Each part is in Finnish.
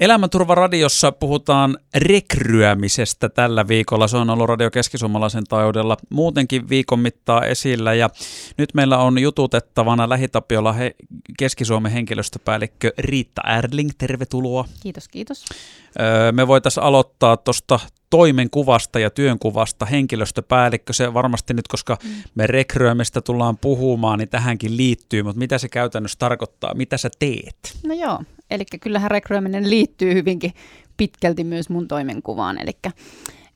Elämänturvaradiossa puhutaan rekryämisestä tällä viikolla. Se on ollut Radio Keskisuomalaisen taajuudella muutenkin viikon mittaa esillä. Ja nyt meillä on jututettavana Lähitapiolla he, Keski-Suomen henkilöstöpäällikkö Riitta Erling. Tervetuloa. Kiitos, kiitos. Öö, me voitaisiin aloittaa tuosta toimenkuvasta ja työnkuvasta henkilöstöpäällikkö. Se varmasti nyt, koska mm. me rekryämistä tullaan puhumaan, niin tähänkin liittyy, mutta mitä se käytännössä tarkoittaa? Mitä sä teet? No joo, eli kyllähän rekryäminen liittyy hyvinkin pitkälti myös mun toimenkuvaan, eli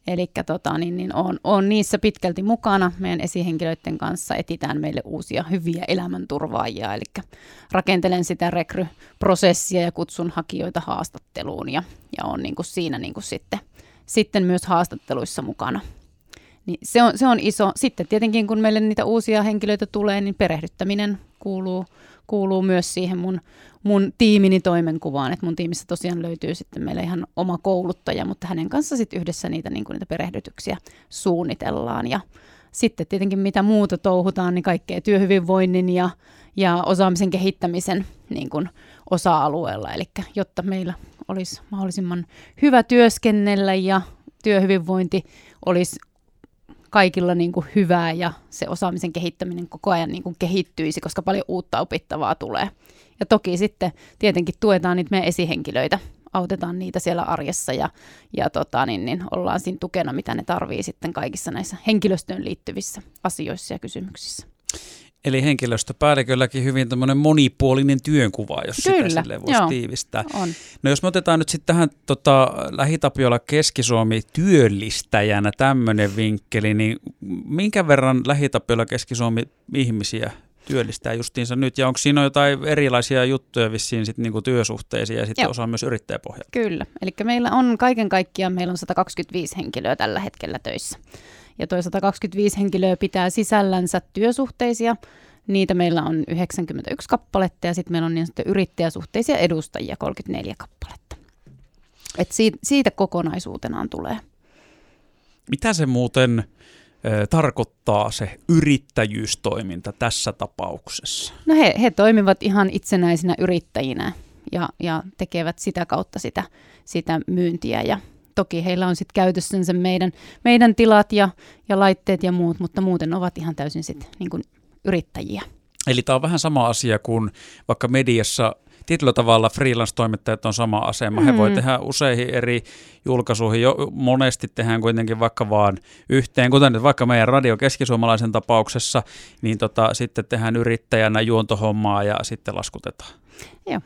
Eli tota, niin, niin on, on niissä pitkälti mukana. Meidän esihenkilöiden kanssa etitään meille uusia hyviä elämänturvaajia. Eli rakentelen sitä rekryprosessia ja kutsun hakijoita haastatteluun ja, ja on niin kuin siinä niin kuin sitten, sitten myös haastatteluissa mukana. Niin se, on, se on iso. Sitten tietenkin kun meille niitä uusia henkilöitä tulee, niin perehdyttäminen kuuluu, kuuluu myös siihen mun, mun tiimini toimenkuvaan. Että mun tiimissä tosiaan löytyy sitten meille ihan oma kouluttaja, mutta hänen kanssa sitten yhdessä niitä, niin niitä perehdytyksiä suunnitellaan. Ja sitten tietenkin mitä muuta touhutaan, niin kaikkea työhyvinvoinnin ja, ja osaamisen kehittämisen niin kuin osa-alueella. Eli jotta meillä olisi mahdollisimman hyvä työskennellä ja työhyvinvointi olisi kaikilla niin kuin hyvää ja se osaamisen kehittäminen koko ajan niin kuin kehittyisi, koska paljon uutta opittavaa tulee. Ja toki sitten tietenkin tuetaan niitä meidän esihenkilöitä, autetaan niitä siellä arjessa ja, ja tota, niin, niin ollaan siinä tukena, mitä ne tarvii sitten kaikissa näissä henkilöstöön liittyvissä asioissa ja kysymyksissä. Eli henkilöstöpäällikölläkin hyvin tämmöinen monipuolinen työnkuva, jos Kyllä, sitä sille voisi joo, tiivistää. On. No jos me otetaan nyt sitten tähän tota, Lähitapiola Keski-Suomi työllistäjänä tämmöinen vinkkeli, niin minkä verran Lähitapiola Keski-Suomi ihmisiä työllistää justiinsa nyt, ja onko siinä jotain erilaisia juttuja vissiin sit niinku työsuhteisia ja sitten osa myös yrittäjäpohjalta? Kyllä, eli meillä on kaiken kaikkiaan, meillä on 125 henkilöä tällä hetkellä töissä. Ja toi 125 henkilöä pitää sisällänsä työsuhteisia, niitä meillä on 91 kappaletta ja sitten meillä on niin sanottuja yrittäjäsuhteisia edustajia 34 kappaletta. Et siitä, siitä kokonaisuutenaan tulee. Mitä se muuten tarkoittaa se yrittäjyystoiminta tässä tapauksessa? No he, he toimivat ihan itsenäisinä yrittäjinä ja, ja tekevät sitä kautta sitä, sitä myyntiä. Ja toki heillä on sitten käytössänsä meidän, meidän tilat ja, ja laitteet ja muut, mutta muuten ovat ihan täysin sitten niin yrittäjiä. Eli tämä on vähän sama asia kuin vaikka mediassa tietyllä tavalla freelance-toimittajat on sama asema. Mm. He voi tehdä useihin eri julkaisuihin. Jo monesti tehdään kuitenkin vaikka vaan yhteen, kuten nyt vaikka meidän Radio Keskisuomalaisen tapauksessa, niin tota, sitten tehdään yrittäjänä juontohommaa ja sitten laskutetaan. Joo,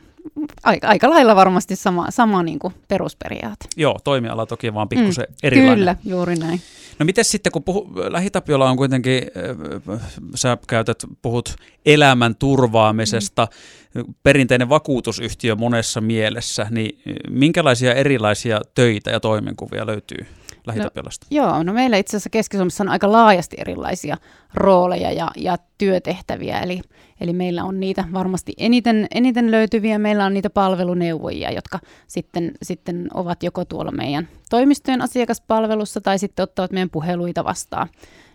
aika, aika lailla varmasti sama, sama niin kuin perusperiaate. Joo, toimiala toki vaan pikkusen mm, erilainen. Kyllä, juuri näin. No miten sitten, kun puhu, Lähitapiola on kuitenkin, äh, sä käytät, puhut elämän turvaamisesta, mm. perinteinen vakuutusyhtiö monessa mielessä, niin minkälaisia erilaisia töitä ja toimenkuvia löytyy? Lähitapiolasta? No, joo, no meillä itse asiassa Keski-Suomessa on aika laajasti erilaisia rooleja ja, ja työtehtäviä, eli, eli meillä on niitä varmasti eniten, eniten löytyviä, meillä on niitä palveluneuvojia, jotka sitten, sitten ovat joko tuolla meidän toimistojen asiakaspalvelussa tai sitten ottavat meidän puheluita vastaan.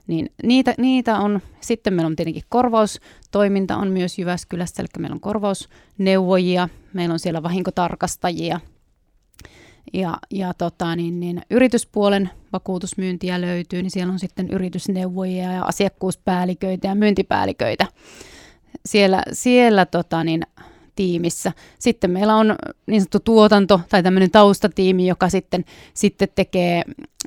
Niin niitä, niitä on, sitten meillä on tietenkin korvaustoiminta on myös Jyväskylässä, eli meillä on korvausneuvojia, meillä on siellä vahinkotarkastajia – ja, ja tota, niin, niin, yrityspuolen vakuutusmyyntiä löytyy, niin siellä on sitten yritysneuvojia ja asiakkuuspäälliköitä ja myyntipäälliköitä siellä, siellä tota, niin, tiimissä. Sitten meillä on niin sanottu tuotanto tai tämmöinen taustatiimi, joka sitten, sitten tekee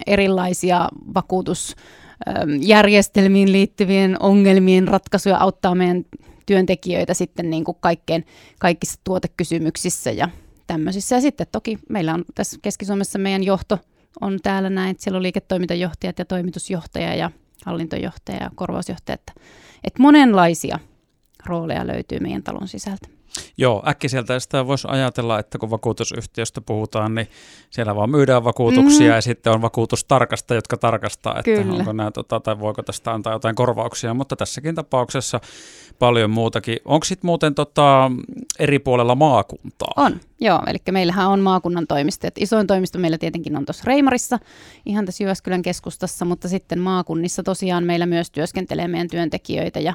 erilaisia vakuutusjärjestelmiin liittyvien ongelmien ratkaisuja, auttaa meidän työntekijöitä sitten niin kuin kaikkeen, kaikissa tuotekysymyksissä ja tämmöisissä. Ja sitten toki meillä on tässä Keski-Suomessa meidän johto on täällä näin, että siellä on liiketoimintajohtajat ja toimitusjohtaja ja hallintojohtaja ja korvausjohtaja. Että, että monenlaisia rooleja löytyy meidän talon sisältä. Joo, äkkiseltä sitä voisi ajatella, että kun vakuutusyhtiöstä puhutaan, niin siellä vaan myydään vakuutuksia mm. ja sitten on vakuutustarkasta, jotka tarkastaa, että Kyllä. onko nämä, tota, tai voiko tästä antaa jotain korvauksia, mutta tässäkin tapauksessa paljon muutakin. Onko sitten muuten tota, eri puolella maakuntaa? On, joo, eli meillähän on maakunnan toimistot. Isoin toimisto meillä tietenkin on tuossa Reimarissa, ihan tässä Jyväskylän keskustassa, mutta sitten maakunnissa tosiaan meillä myös työskentelee meidän työntekijöitä ja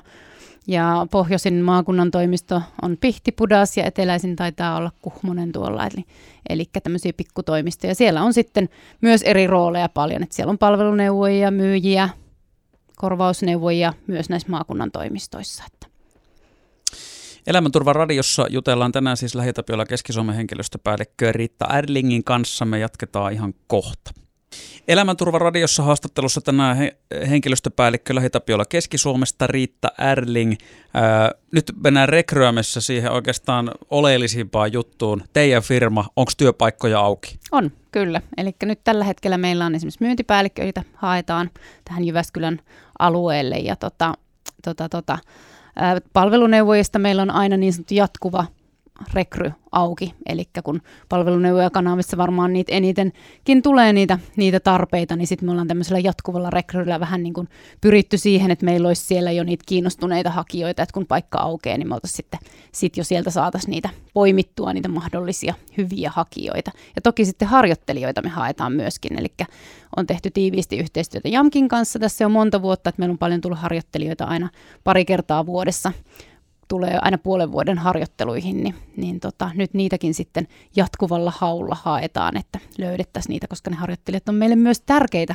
ja pohjoisin maakunnan toimisto on Pihtipudas ja eteläisin taitaa olla Kuhmonen tuolla, eli, eli tämmöisiä pikkutoimistoja. Siellä on sitten myös eri rooleja paljon, että siellä on palveluneuvojia, myyjiä, korvausneuvojia myös näissä maakunnan toimistoissa. Että. Elämänturvan radiossa jutellaan tänään siis Lähitapiolla Keski-Suomen henkilöstöpäällikkö Riitta Erlingin kanssa. Me jatketaan ihan kohta. Elämänturva radiossa haastattelussa tänään he, henkilöstöpäällikkö Lähitapiolla Keski-Suomesta Riitta Erling. Nyt mennään rekryämessä siihen oikeastaan oleellisimpaan juttuun. Teidän firma, onko työpaikkoja auki? On, kyllä. Eli nyt tällä hetkellä meillä on esimerkiksi myyntipäälliköitä haetaan tähän Jyväskylän alueelle ja tota, tota, tota, palveluneuvojista meillä on aina niin sanottu jatkuva rekry auki. Eli kun palveluneuvojakanavissa varmaan niitä enitenkin tulee niitä, niitä tarpeita, niin sitten me ollaan tämmöisellä jatkuvalla rekryllä vähän niin kuin pyritty siihen, että meillä olisi siellä jo niitä kiinnostuneita hakijoita, että kun paikka aukeaa, niin me oltaisiin sitten sit jo sieltä saataisiin niitä poimittua, niitä mahdollisia hyviä hakijoita. Ja toki sitten harjoittelijoita me haetaan myöskin, eli on tehty tiiviisti yhteistyötä Jamkin kanssa tässä jo monta vuotta, että meillä on paljon tullut harjoittelijoita aina pari kertaa vuodessa tulee aina puolen vuoden harjoitteluihin, niin, niin tota, nyt niitäkin sitten jatkuvalla haulla haetaan, että löydettäisiin niitä, koska ne harjoittelijat on meille myös tärkeitä,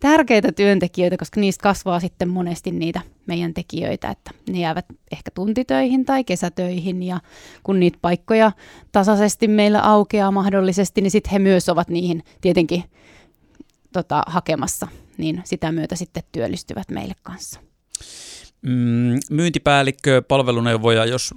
tärkeitä työntekijöitä, koska niistä kasvaa sitten monesti niitä meidän tekijöitä, että ne jäävät ehkä tuntitöihin tai kesätöihin ja kun niitä paikkoja tasaisesti meillä aukeaa mahdollisesti, niin sitten he myös ovat niihin tietenkin tota, hakemassa, niin sitä myötä sitten työllistyvät meille kanssa mm, myyntipäällikkö, palveluneuvoja, jos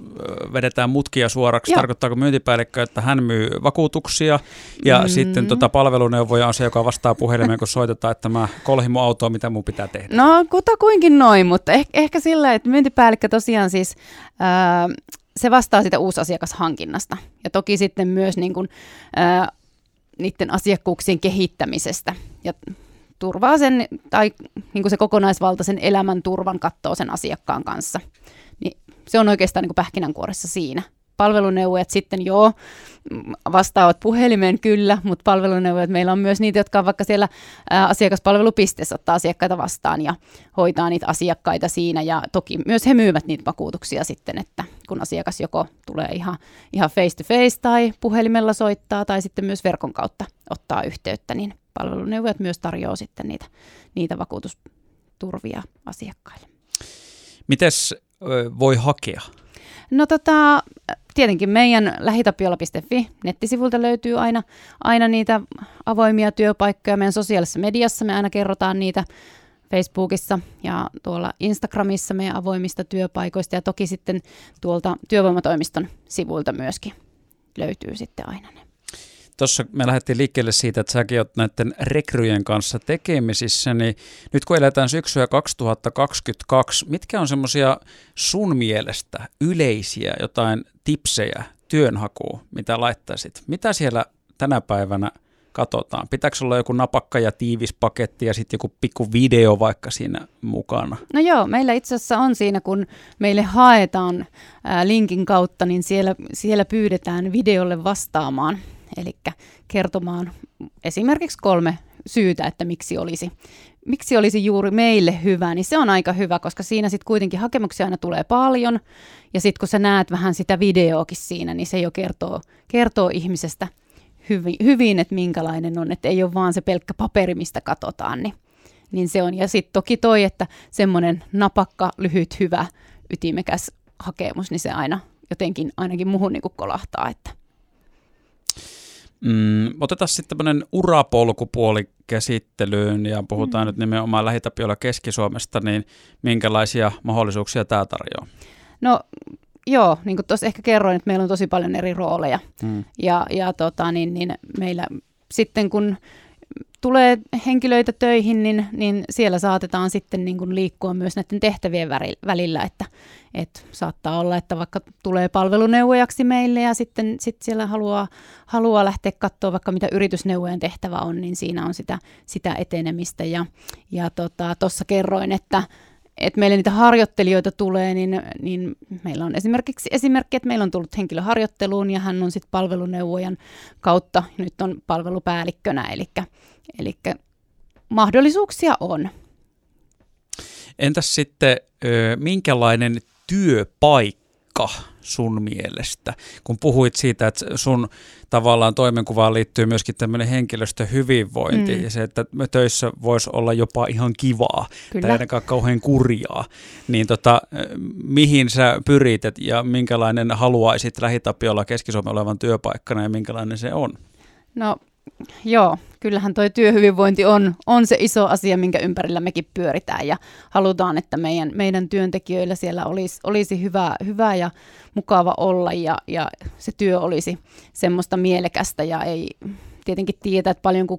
vedetään mutkia suoraksi, Joo. tarkoittaako myyntipäällikkö, että hän myy vakuutuksia ja mm. sitten tota palveluneuvoja on se, joka vastaa puhelimeen, kun soitetaan, että tämä kolhimo-auto, mitä mun pitää tehdä? No kutakuinkin noin, mutta eh- ehkä sillä, että myyntipäällikkö tosiaan siis... Äh, se vastaa sitä uusasiakashankinnasta ja toki sitten myös niin kuin, äh, niiden asiakkuuksien kehittämisestä. Ja turvaa sen, tai niin kuin se kokonaisvaltaisen elämän turvan kattoo sen asiakkaan kanssa. Niin se on oikeastaan niin kuin pähkinänkuoressa siinä. Palveluneuvojat sitten joo, vastaavat puhelimeen kyllä, mutta palveluneuvojat meillä on myös niitä, jotka on vaikka siellä asiakaspalvelupisteessä ottaa asiakkaita vastaan ja hoitaa niitä asiakkaita siinä. Ja toki myös he myyvät niitä vakuutuksia sitten, että kun asiakas joko tulee ihan, ihan face to face tai puhelimella soittaa tai sitten myös verkon kautta ottaa yhteyttä, niin palveluneuvojat myös tarjoaa sitten niitä, niitä vakuutusturvia asiakkaille. Mites voi hakea? No tota, tietenkin meidän lähitapiola.fi nettisivulta löytyy aina, aina niitä avoimia työpaikkoja. Meidän sosiaalisessa mediassa me aina kerrotaan niitä Facebookissa ja tuolla Instagramissa meidän avoimista työpaikoista ja toki sitten tuolta työvoimatoimiston sivuilta myöskin löytyy sitten aina ne. Tuossa me lähdettiin liikkeelle siitä, että säkin olet näiden rekryjen kanssa tekemisissä, niin nyt kun eletään syksyä 2022, mitkä on semmoisia sun mielestä yleisiä jotain tipsejä työnhakuun, mitä laittaisit? Mitä siellä tänä päivänä katsotaan? Pitääkö olla joku napakka ja tiivis paketti ja sitten joku pikku video vaikka siinä mukana? No joo, meillä itse asiassa on siinä, kun meille haetaan linkin kautta, niin siellä, siellä pyydetään videolle vastaamaan eli kertomaan esimerkiksi kolme syytä, että miksi olisi, miksi olisi juuri meille hyvä, niin se on aika hyvä, koska siinä sitten kuitenkin hakemuksia aina tulee paljon, ja sitten kun sä näet vähän sitä videoakin siinä, niin se jo kertoo, kertoo ihmisestä hyvin, hyvin, että minkälainen on, että ei ole vaan se pelkkä paperi, mistä katsotaan, niin, niin se on. Ja sitten toki toi, että semmoinen napakka, lyhyt, hyvä, ytimekäs hakemus, niin se aina jotenkin ainakin muhun niin kolahtaa, että Mm, otetaan sitten tämmöinen urapolkupuoli käsittelyyn ja puhutaan mm. nyt nimenomaan Lähitapiolla Keski-Suomesta, niin minkälaisia mahdollisuuksia tämä tarjoaa? No joo, niin kuin tuossa ehkä kerroin, että meillä on tosi paljon eri rooleja mm. ja, ja tota, niin, niin meillä sitten kun tulee henkilöitä töihin, niin, niin siellä saatetaan sitten niin kuin liikkua myös näiden tehtävien välillä, että, että saattaa olla, että vaikka tulee palveluneuvojaksi meille ja sitten sit siellä haluaa, haluaa lähteä katsoa vaikka mitä yritysneuvojen tehtävä on, niin siinä on sitä, sitä etenemistä. Ja, ja tuossa tota, kerroin, että, että meille niitä harjoittelijoita tulee, niin, niin meillä on esimerkiksi esimerkki, että meillä on tullut henkilö harjoitteluun ja hän on sitten palveluneuvojan kautta, nyt on palvelupäällikkönä, eli, eli mahdollisuuksia on. Entäs sitten, minkälainen työpaikka sun mielestä? Kun puhuit siitä, että sun tavallaan toimenkuvaan liittyy myöskin tämmöinen henkilöstöhyvinvointi mm. ja se, että töissä voisi olla jopa ihan kivaa Kyllä. tai ainakaan kauhean kurjaa, niin tota, mihin sä pyrit ja minkälainen haluaisit Lähitapiolla Keski-Suomen olevan työpaikkana ja minkälainen se on? No Joo, kyllähän tuo työhyvinvointi on, on se iso asia, minkä ympärillä mekin pyöritään ja halutaan, että meidän, meidän työntekijöillä siellä olisi, olisi hyvä, hyvä ja mukava olla ja, ja se työ olisi semmoista mielekästä ja ei tietenkin tiedä, että paljon kun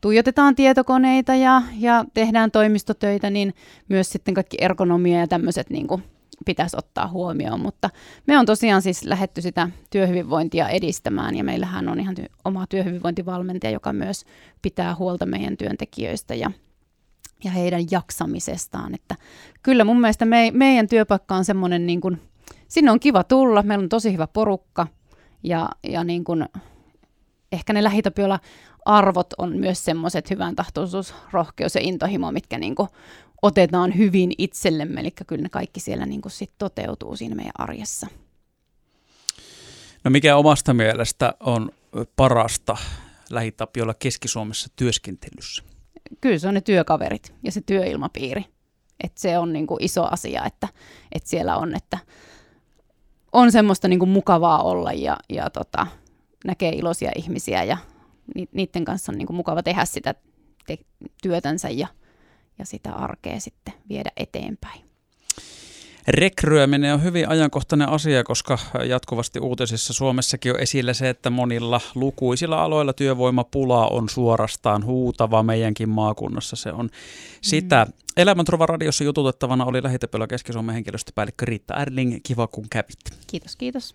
tuijotetaan tietokoneita ja, ja tehdään toimistotöitä, niin myös sitten kaikki ergonomia ja tämmöiset niin kuin pitäisi ottaa huomioon, mutta me on tosiaan siis lähetty sitä työhyvinvointia edistämään ja meillähän on ihan ty- oma työhyvinvointivalmentaja, joka myös pitää huolta meidän työntekijöistä ja, ja heidän jaksamisestaan, että kyllä mun mielestä me, meidän työpaikka on semmoinen niin kuin, sinne on kiva tulla, meillä on tosi hyvä porukka ja, ja niin kuin, ehkä ne lähitapiolla arvot on myös semmoiset hyvän tahtoisuus, rohkeus ja intohimo, mitkä niin kuin otetaan hyvin itsellemme, eli kyllä ne kaikki siellä niin kuin sit toteutuu siinä meidän arjessa. No mikä omasta mielestä on parasta lähitapiolla Keski-Suomessa työskentelyssä? Kyllä se on ne työkaverit ja se työilmapiiri. Et se on niin kuin iso asia, että, että siellä on, että on semmoista niin kuin mukavaa olla ja, ja tota, näkee iloisia ihmisiä ja niiden kanssa on niin kuin mukava tehdä sitä te- työtänsä ja, ja sitä arkea sitten viedä eteenpäin. Rekryäminen on hyvin ajankohtainen asia, koska jatkuvasti uutisissa Suomessakin on esillä se, että monilla lukuisilla aloilla työvoimapula on suorastaan huutava meidänkin maakunnassa. Se on sitä. Mm. Elämänturva radiossa jututettavana oli Lähitöpölä Keski-Suomen henkilöstöpäällikkö Riitta Erling. Kiva kun kävit. Kiitos, kiitos.